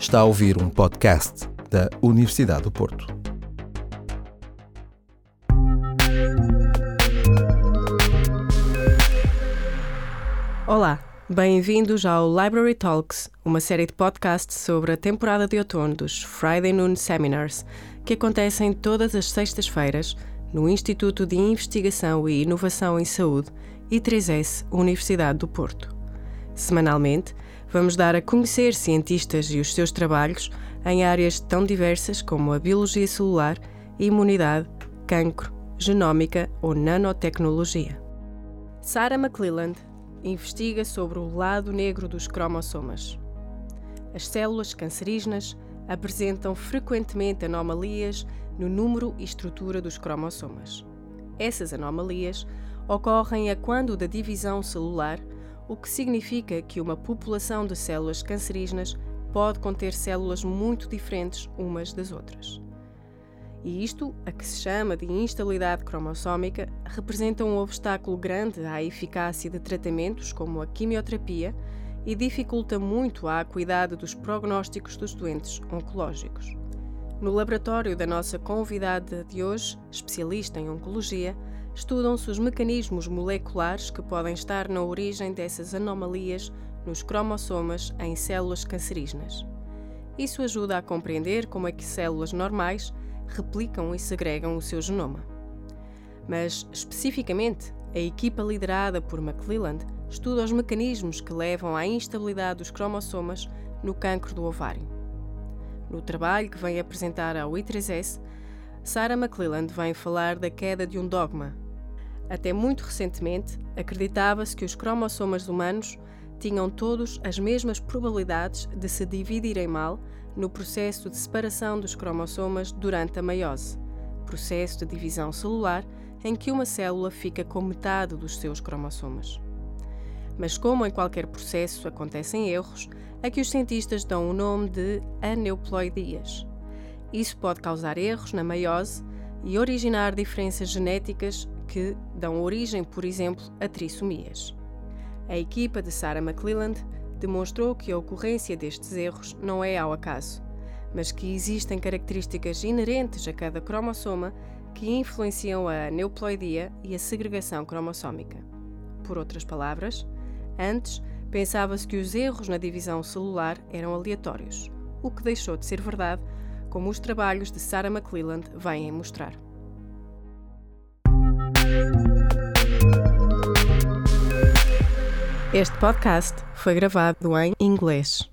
Está a ouvir um podcast da Universidade do Porto. Olá, bem-vindos ao Library Talks, uma série de podcasts sobre a temporada de outono dos Friday Noon Seminars, que acontecem todas as sextas-feiras no Instituto de Investigação e Inovação em Saúde, I3S, Universidade do Porto. Semanalmente, vamos dar a conhecer cientistas e os seus trabalhos em áreas tão diversas como a biologia celular, imunidade, cancro, genómica ou nanotecnologia. Sarah McClelland investiga sobre o lado negro dos cromossomas. As células cancerígenas apresentam frequentemente anomalias no número e estrutura dos cromossomas. Essas anomalias ocorrem a quando da divisão celular, o que significa que uma população de células cancerígenas pode conter células muito diferentes umas das outras. E isto, a que se chama de instabilidade cromossómica, representa um obstáculo grande à eficácia de tratamentos como a quimioterapia e dificulta muito a acuidade dos prognósticos dos doentes oncológicos. No laboratório da nossa convidada de hoje, especialista em oncologia, estudam-se os mecanismos moleculares que podem estar na origem dessas anomalias nos cromossomas em células cancerígenas. Isso ajuda a compreender como é que células normais replicam e segregam o seu genoma. Mas, especificamente, a equipa liderada por McClelland estuda os mecanismos que levam à instabilidade dos cromossomas no cancro do ovário. No trabalho que vem apresentar ao I3S, Sarah McClelland vem falar da queda de um dogma. Até muito recentemente, acreditava-se que os cromossomas humanos tinham todos as mesmas probabilidades de se dividirem mal no processo de separação dos cromossomas durante a meiose, processo de divisão celular em que uma célula fica com metade dos seus cromossomas. Mas, como em qualquer processo acontecem erros, a que os cientistas dão o nome de aneuploidias. Isso pode causar erros na meiose e originar diferenças genéticas que dão origem, por exemplo, a trissomias. A equipa de Sarah McClelland demonstrou que a ocorrência destes erros não é ao acaso, mas que existem características inerentes a cada cromossoma que influenciam a aneuploidia e a segregação cromossómica. Por outras palavras, antes pensava-se que os erros na divisão celular eram aleatórios, o que deixou de ser verdade, como os trabalhos de Sarah McClelland vêm mostrar. Este podcast foi gravado em inglês.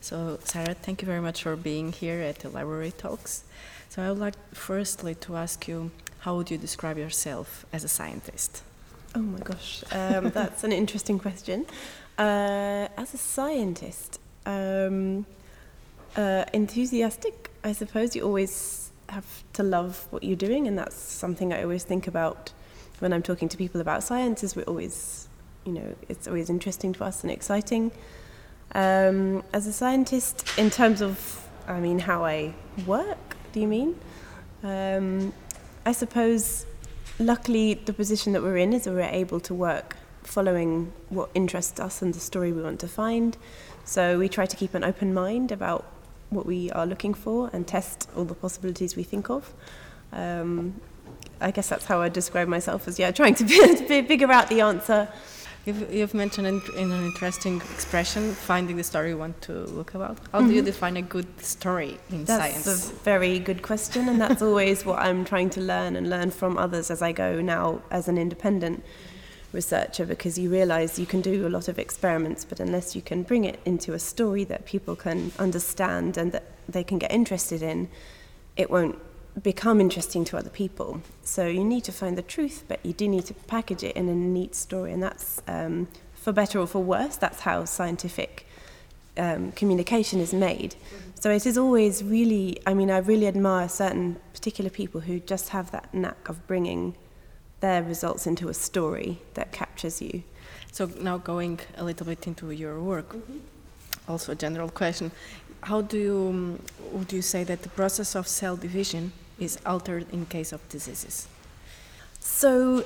So, Sarah, thank you very much for being here at the Library Talks. So, I would like firstly to ask you how would you describe yourself as a scientist? Oh my gosh, um, that's an interesting question. Uh, as a scientist, um, uh, enthusiastic, I suppose. You always have to love what you're doing, and that's something I always think about when I'm talking to people about science. Is we're always you know, it's always interesting to us and exciting. Um, as a scientist, in terms of, I mean, how I work, do you mean? Um, I suppose, luckily, the position that we're in is that we're able to work following what interests us and the story we want to find. So we try to keep an open mind about what we are looking for and test all the possibilities we think of. Um, I guess that's how I describe myself as yeah, trying to, be, to figure out the answer You've, you've mentioned in, in, an interesting expression, finding the story you want to look about. How mm -hmm. do you mm-hmm. define a good story in that's science? That's a very good question, and that's always what I'm trying to learn and learn from others as I go now as an independent researcher because you realize you can do a lot of experiments, but unless you can bring it into a story that people can understand and that they can get interested in, it won't become interesting to other people. So you need to find the truth, but you do need to package it in a neat story, and that's um, for better or for worse. That's how scientific um, communication is made. So it is always really. I mean, I really admire certain particular people who just have that knack of bringing their results into a story that captures you. So now going a little bit into your work. Mm-hmm. Also, a general question: How do you um, would you say that the process of cell division is altered in case of diseases? So,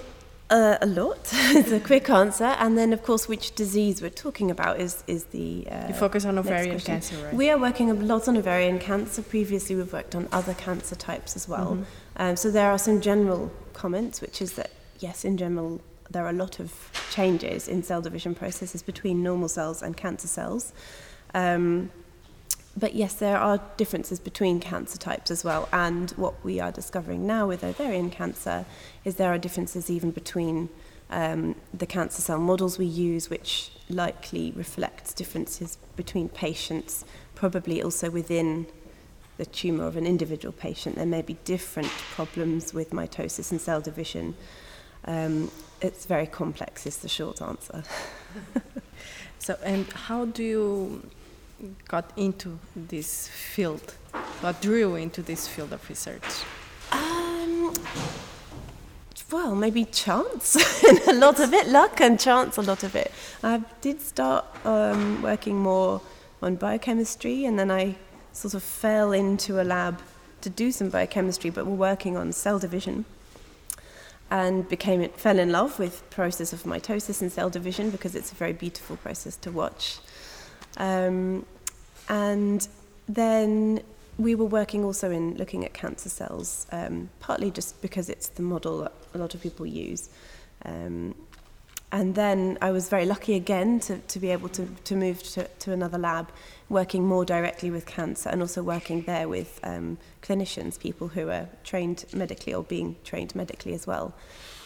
Uh, a lot is a quick answer, and then of course, which disease we're talking about is is the. Uh, you focus on ovarian cancer, right? We are working a lot on ovarian cancer. Previously, we've worked on other cancer types as well. Mm-hmm. Um, so there are some general comments, which is that yes, in general, there are a lot of changes in cell division processes between normal cells and cancer cells. Um, but yes, there are differences between cancer types as well. And what we are discovering now with ovarian cancer is there are differences even between um, the cancer cell models we use, which likely reflects differences between patients, probably also within the tumour of an individual patient. There may be different problems with mitosis and cell division. Um, it's very complex, is the short answer. so, and how do you got into this field? What drew you into this field of research? Um, well, maybe chance, a lot of it, luck and chance, a lot of it. I did start um, working more on biochemistry, and then I sort of fell into a lab to do some biochemistry, but we're working on cell division and became fell in love with process of mitosis and cell division because it's a very beautiful process to watch um, and then we were working also in looking at cancer cells, um, partly just because it's the model that a lot of people use. Um, and then I was very lucky again to, to be able to, to move to, to another lab, working more directly with cancer and also working there with um, clinicians, people who are trained medically or being trained medically as well.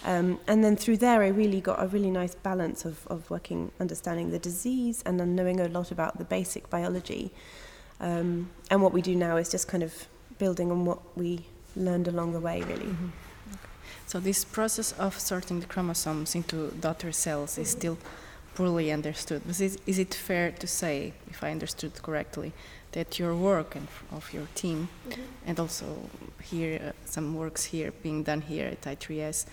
Um, and then through there, I really got a really nice balance of, of working, understanding the disease, and then knowing a lot about the basic biology. Um, and what we do now is just kind of building on what we learned along the way, really. Mm-hmm. So, this process of sorting the chromosomes into daughter cells is still poorly understood. Is it, is it fair to say, if I understood correctly, that your work and of your team, mm-hmm. and also here, uh, some works here being done here at I3S,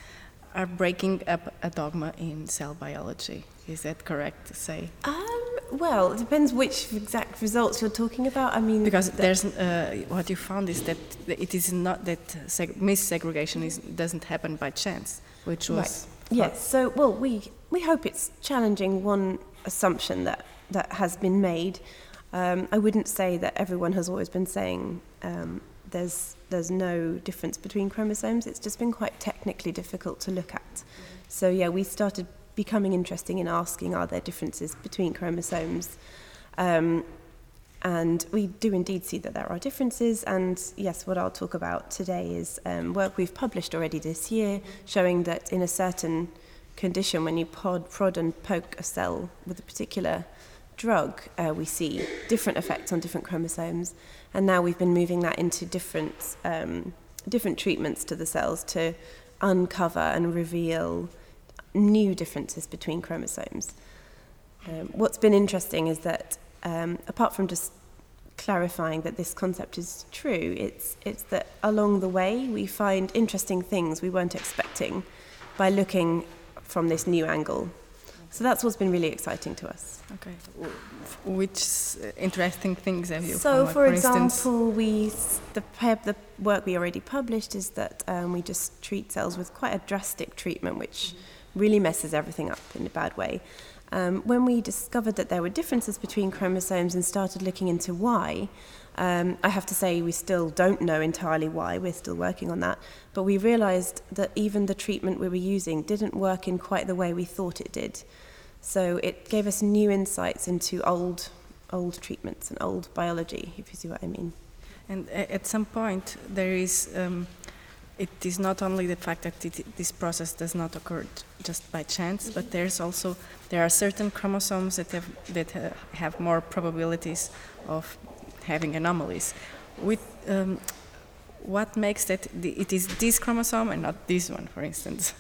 are breaking up a dogma in cell biology. Is that correct to say? Um, well, it depends which exact results you're talking about. I mean, because there's uh, what you found is that it is not that seg- missegregation is, doesn't happen by chance, which was right. yes. So, well, we we hope it's challenging one assumption that that has been made. Um, I wouldn't say that everyone has always been saying um, there's there's no difference between chromosomes. It's just been quite technically difficult to look at. So yeah, we started becoming interesting in asking are there differences between chromosomes. Um, and we do indeed see that there are differences. And yes, what I'll talk about today is um, work we've published already this year showing that in a certain condition, when you pod, prod and poke a cell with a particular drug, uh, we see different effects on different chromosomes. And now we've been moving that into different, um, different treatments to the cells to uncover and reveal new differences between chromosomes. Um, what's been interesting is that, um, apart from just clarifying that this concept is true, it's, it's that along the way we find interesting things we weren't expecting by looking from this new angle. So that's what's been really exciting to us. Okay. Which interesting things have you? So, for, for example, we the the work we already published is that um, we just treat cells with quite a drastic treatment, which really messes everything up in a bad way. Um, when we discovered that there were differences between chromosomes and started looking into why, um, I have to say we still don't know entirely why. We're still working on that, but we realised that even the treatment we were using didn't work in quite the way we thought it did. So it gave us new insights into old, old treatments and old biology, if you see what I mean. And at some point, there is. Um, it is not only the fact that it, this process does not occur just by chance, but there's also there are certain chromosomes that have that uh, have more probabilities of having anomalies. With um, what makes that it is this chromosome and not this one, for instance?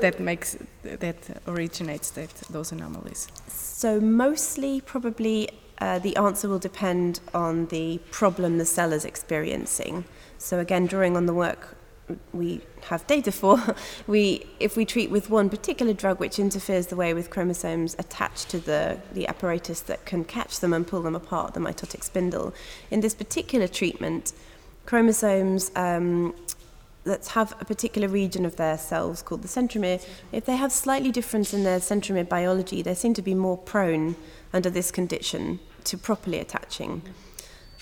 that makes that originates that those anomalies? So mostly, probably, uh, the answer will depend on the problem the cell is experiencing. So again, drawing on the work we have data for, we if we treat with one particular drug which interferes the way with chromosomes attached to the, the apparatus that can catch them and pull them apart, the mitotic spindle. In this particular treatment, chromosomes um, that have a particular region of their cells called the centromere, if they have slightly difference in their centromere biology, they seem to be more prone under this condition to properly attaching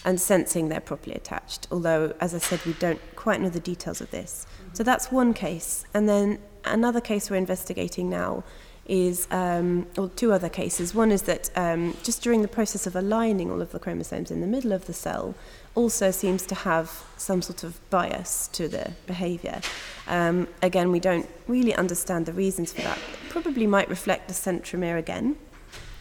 and sensing they're properly attached. Although, as I said, we don't quite know the details of this. So that's one case. And then another case we're investigating now is, um, or two other cases. One is that um, just during the process of aligning all of the chromosomes in the middle of the cell, also seems to have some sort of bias to the behavior. Um, again, we don't really understand the reasons for that. It probably might reflect the centromere again.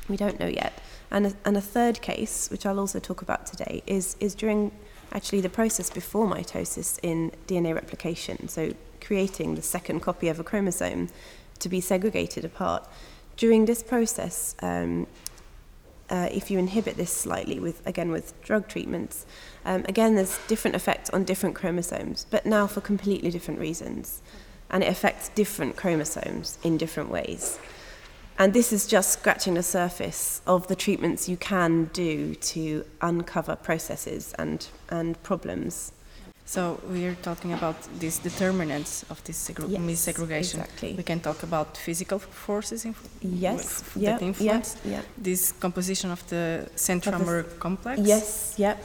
We don't know yet. And a, and a third case, which I'll also talk about today, is, is during actually the process before mitosis in DNA replication, so creating the second copy of a chromosome to be segregated apart. During this process, um, uh, if you inhibit this slightly with again with drug treatments, um, again there's different effects on different chromosomes, but now for completely different reasons, and it affects different chromosomes in different ways. And this is just scratching the surface of the treatments you can do to uncover processes and, and problems. So we are talking about these determinants of this yes, missegregation. Exactly. We can talk about physical forces in, yes, that influence yeah, yeah. this composition of the centromere complex. Yes, yeah.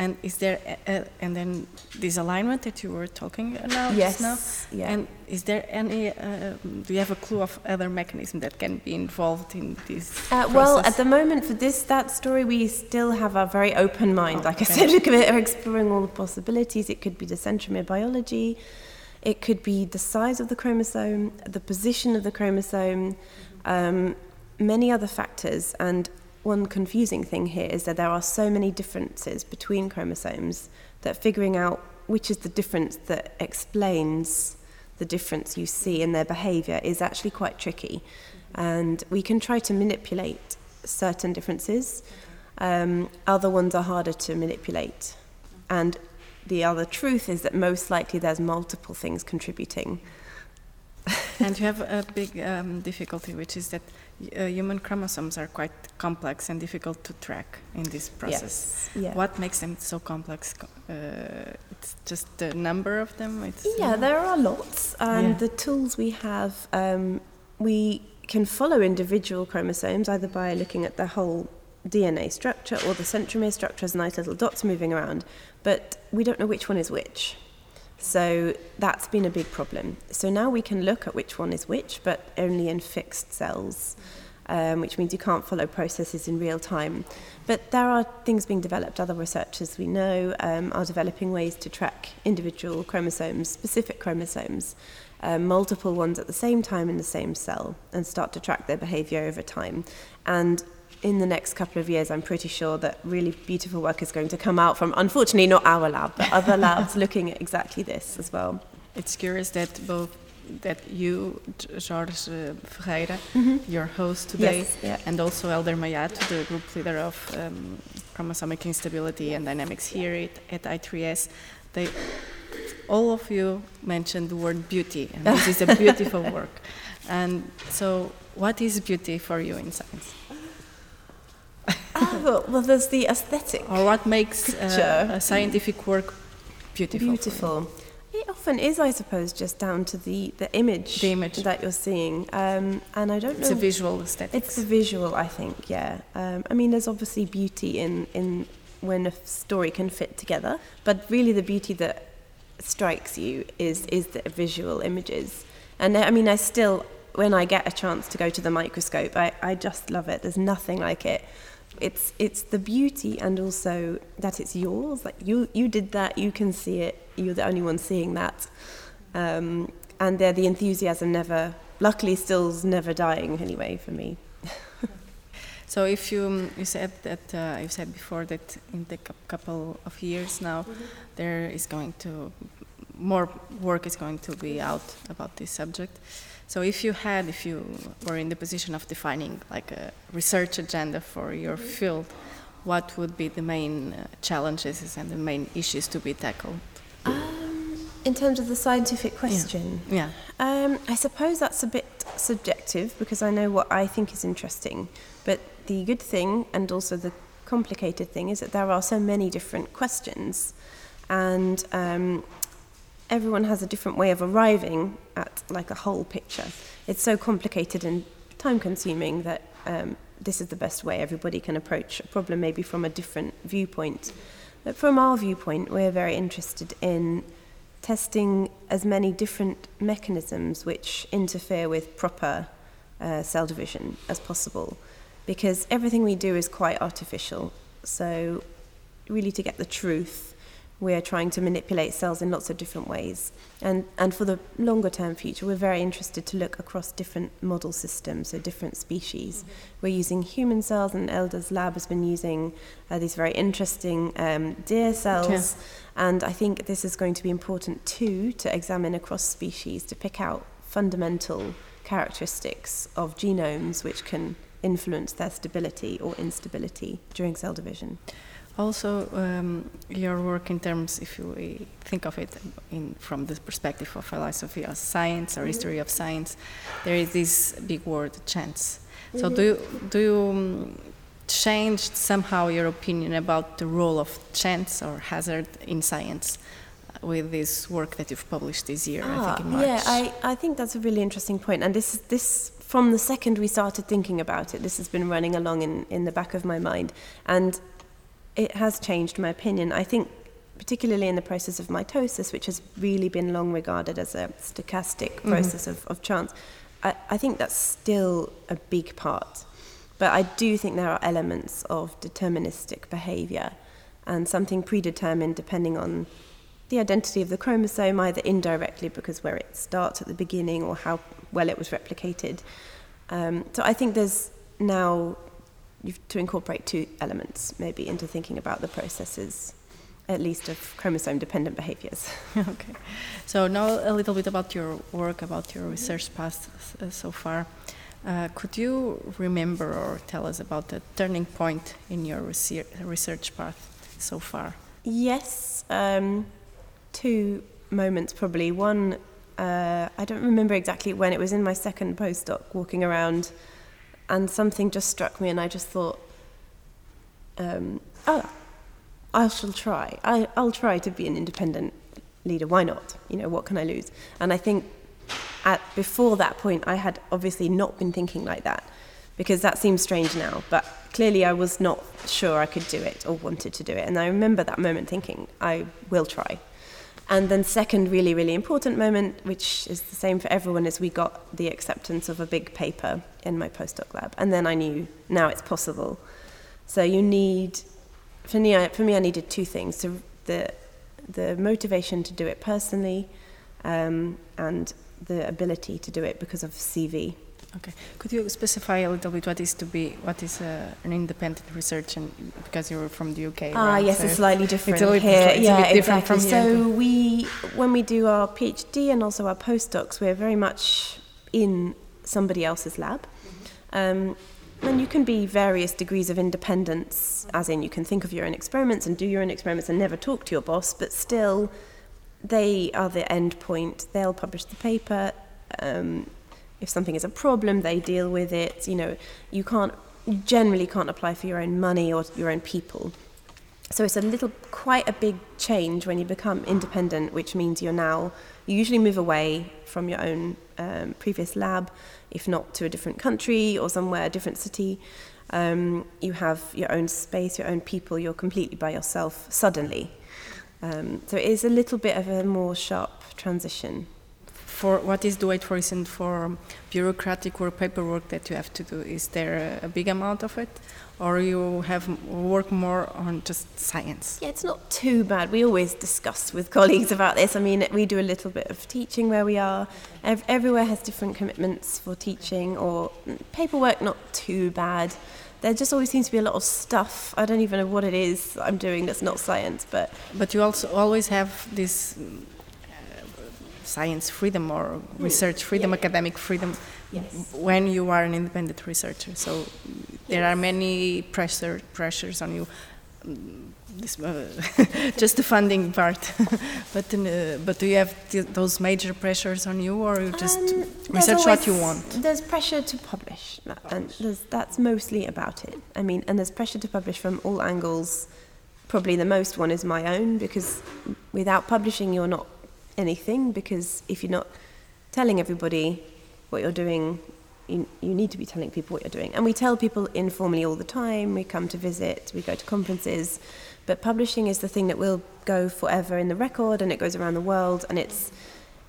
And is there, a, a, and then this alignment that you were talking about yes, now? Yeah. And is there any, uh, do you have a clue of other mechanism that can be involved in this? Uh, well, at the moment for this, that story, we still have a very open mind. Oh, like okay. I said, we're exploring all the possibilities. It could be the centromere biology. It could be the size of the chromosome, the position of the chromosome, um, many other factors. And one confusing thing here is that there are so many differences between chromosomes that figuring out which is the difference that explains the difference you see in their behavior is actually quite tricky. And we can try to manipulate certain differences. Um, other ones are harder to manipulate. And the other truth is that most likely there's multiple things contributing. and you have a big um, difficulty, which is that uh, human chromosomes are quite complex and difficult to track in this process. Yes. Yeah. What makes them so complex? Uh, it's just the number of them. It's, yeah, there are lots, and yeah. the tools we have, um, we can follow individual chromosomes either by looking at the whole DNA structure or the centromere structure as nice little dots moving around, but we don't know which one is which. So that's been a big problem. So now we can look at which one is which, but only in fixed cells, um, which means you can't follow processes in real time. But there are things being developed. Other researchers we know um, are developing ways to track individual chromosomes, specific chromosomes, um, multiple ones at the same time in the same cell, and start to track their behavior over time. And in the next couple of years, I'm pretty sure that really beautiful work is going to come out from, unfortunately, not our lab, but other labs looking at exactly this as well. It's curious that both that you, Jorge uh, Ferreira, mm-hmm. your host today, yes, yeah. and also Helder Maiato, the group leader of um, chromosomic instability and dynamics here at, at I3S, they all of you mentioned the word beauty, and this is a beautiful work. And so, what is beauty for you in science? Oh, well, there's the aesthetic. Or what makes uh, a scientific work beautiful? Beautiful. It often is, I suppose, just down to the, the image, the image that you're seeing. Um, and I don't it's know. It's a visual aesthetic. It's the visual, I think, yeah. Um, I mean, there's obviously beauty in, in when a story can fit together, but really the beauty that strikes you is, is the visual images. And I mean, I still, when I get a chance to go to the microscope, I, I just love it. There's nothing like it it's it's the beauty and also that it's yours. Like you you did that, you can see it. You're the only one seeing that, um, and there the enthusiasm never. Luckily, still's never dying anyway for me. so if you you said that uh, you said before that in the couple of years now, mm-hmm. there is going to more work is going to be out about this subject. So if you had, if you were in the position of defining like a research agenda for your mm-hmm. field, what would be the main uh, challenges and the main issues to be tackled? Um, in terms of the scientific question, yeah, yeah. Um, I suppose that's a bit subjective because I know what I think is interesting. But the good thing and also the complicated thing is that there are so many different questions, and um, everyone has a different way of arriving at like a whole picture. It's so complicated and time consuming that um, this is the best way everybody can approach a problem, maybe from a different viewpoint. But from our viewpoint, we're very interested in testing as many different mechanisms which interfere with proper uh, cell division as possible because everything we do is quite artificial. So, really, to get the truth, we're trying to manipulate cells in lots of different ways. And, and for the longer term future, we're very interested to look across different model systems, so different species. Mm-hmm. We're using human cells, and Helder's lab has been using uh, these very interesting um, deer cells. Yeah. And I think this is going to be important too to examine across species to pick out fundamental characteristics of genomes which can influence their stability or instability during cell division. Also, um, your work in terms, if you think of it in, from the perspective of philosophy of science or history of science, there is this big word, chance. So, do you, do you um, change somehow your opinion about the role of chance or hazard in science uh, with this work that you've published this year? Ah, I think in March. Yeah, I, I think that's a really interesting point. point, and this this from the second we started thinking about it, this has been running along in, in the back of my mind. And it has changed my opinion. I think, particularly in the process of mitosis, which has really been long regarded as a stochastic mm-hmm. process of, of chance, I, I think that's still a big part. But I do think there are elements of deterministic behavior and something predetermined depending on the identity of the chromosome, either indirectly because where it starts at the beginning or how well it was replicated. Um, so I think there's now to incorporate two elements maybe into thinking about the processes at least of chromosome dependent behaviors. okay. So now a little bit about your work, about your research path uh, so far. Uh, could you remember or tell us about the turning point in your research path so far? Yes, um, two moments probably. One uh, I don't remember exactly when, it was in my second postdoc, walking around, and something just struck me, and I just thought, um, oh, I shall try. I, I'll try to be an independent leader. Why not? You know, what can I lose? And I think at before that point, I had obviously not been thinking like that because that seems strange now. But clearly, I was not sure I could do it or wanted to do it. And I remember that moment thinking, I will try. And then, second, really, really important moment, which is the same for everyone, is we got the acceptance of a big paper in my postdoc lab. And then I knew now it's possible. So you need, for me, I, for me, I needed two things: so the the motivation to do it personally, um, and the ability to do it because of CV. Okay. Could you specify a little bit what is to be what is uh, an independent research and because you're from the UK? Ah, right? yes, so it's slightly different it's here. It's yeah, exactly. from so we when we do our PhD and also our postdocs, we're very much in somebody else's lab. Um, and you can be various degrees of independence, as in you can think of your own experiments and do your own experiments and never talk to your boss, but still, they are the end point. They'll publish the paper. Um, if something is a problem, they deal with it. You know, you can't you generally can't apply for your own money or your own people. So it's a little, quite a big change when you become independent, which means you're now, you usually move away from your own um, previous lab, if not to a different country or somewhere, a different city. Um, you have your own space, your own people, you're completely by yourself suddenly. Um, so it is a little bit of a more sharp transition for what is the weight for instance, for bureaucratic or paperwork that you have to do? Is there a big amount of it, or you have work more on just science? Yeah, it's not too bad. We always discuss with colleagues about this. I mean, we do a little bit of teaching where we are. everywhere has different commitments for teaching, or mm, paperwork not too bad. There just always seems to be a lot of stuff. I don't even know what it is I'm doing that's not science, but but you also always have this mm, science freedom or hmm. research freedom, yeah. academic freedom, yes. when you are an independent researcher. So there are many pressure pressures on you. This, uh, just the funding part, but uh, but do you have th those major pressures on you, or you just um, research what you want? There's pressure to publish, and that's mostly about it. I mean, and there's pressure to publish from all angles. Probably the most one is my own because without publishing, you're not anything because if you're not telling everybody what you're doing, you, you need to be telling people what you're doing. And we tell people informally all the time. We come to visit, we go to conferences, but publishing is the thing that will go forever in the record, and it goes around the world, and it's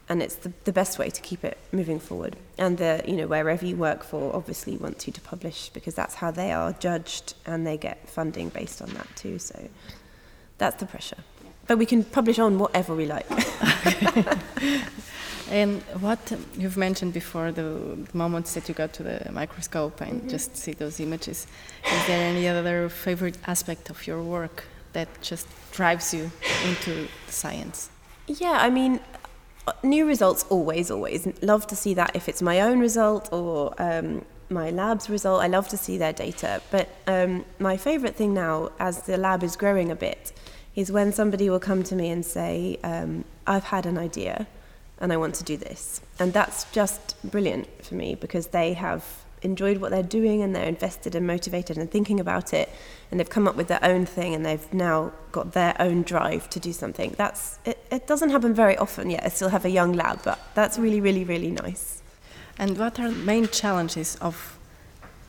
and it's the, the best way to keep it moving forward. And the you know wherever you work for obviously wants you to publish because that's how they are judged, and they get funding based on that too. So that's the pressure. But we can publish on whatever we like. and what you've mentioned before, the moments that you go to the microscope and mm-hmm. just see those images, is there any other favorite aspect of your work that just drives you into science? Yeah, I mean, new results always, always. Love to see that if it's my own result or um, my lab's result. I love to see their data. But um, my favourite thing now, as the lab is growing a bit, is when somebody will come to me and say, um, I've had an idea and I want to do this. And that's just brilliant for me because they have enjoyed what they're doing and they're invested and motivated and thinking about it and they've come up with their own thing and they've now got their own drive to do something. That's it, it doesn't happen very often yet. I still have a young lab, but that's really, really, really nice. And what are the main challenges of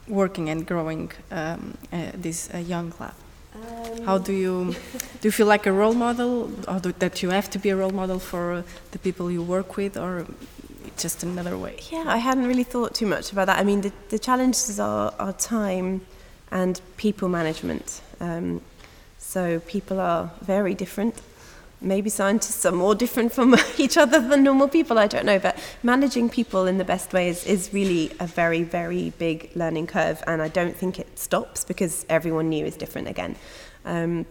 working and growing um, uh, this uh, young lab? Um, How do you do? You feel like a role model, or do, that you have to be a role model for the people you work with, or just another way? Yeah, I hadn't really thought too much about that. I mean, the, the challenges are, are time and people management. Um, so people are very different maybe scientists are more different from each other than normal people, I don't know. But managing people in the best way is, is really a very, very big learning curve. And I don't think it stops because everyone new is different again. Um,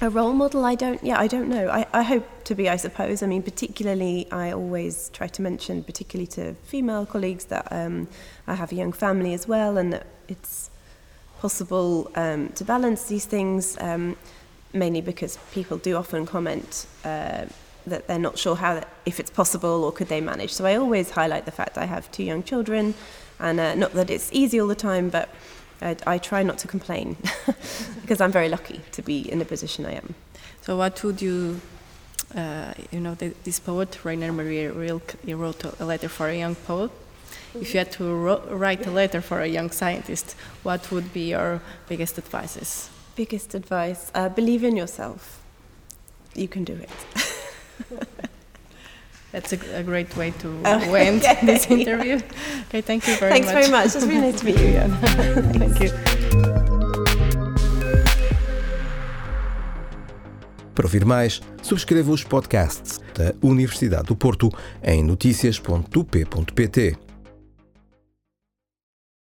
a role model, I don't, yeah, I don't know. I, I hope to be, I suppose. I mean, particularly, I always try to mention, particularly to female colleagues, that um, I have a young family as well and that it's possible um, to balance these things. Um, mainly because people do often comment uh, that they're not sure how if it's possible or could they manage. So I always highlight the fact I have two young children, and uh, not that it's easy all the time, but I, I try not to complain because I'm very lucky to be in the position I am. So what would you, uh, you know, the, this poet Rainer Maria Rilke, wrote a letter for a young poet. If you had to write a letter for a young scientist, what would be your biggest advices? Biggest advice uh, believe in yourself. You can do it. That's a, a, great way to uh, end okay. this interview. Okay, thank you very Thanks much. Thanks very much. It's really nice to meet you, Jan. thank you. Para ouvir mais, subscreva os podcasts da Universidade do Porto em notícias.up.pt.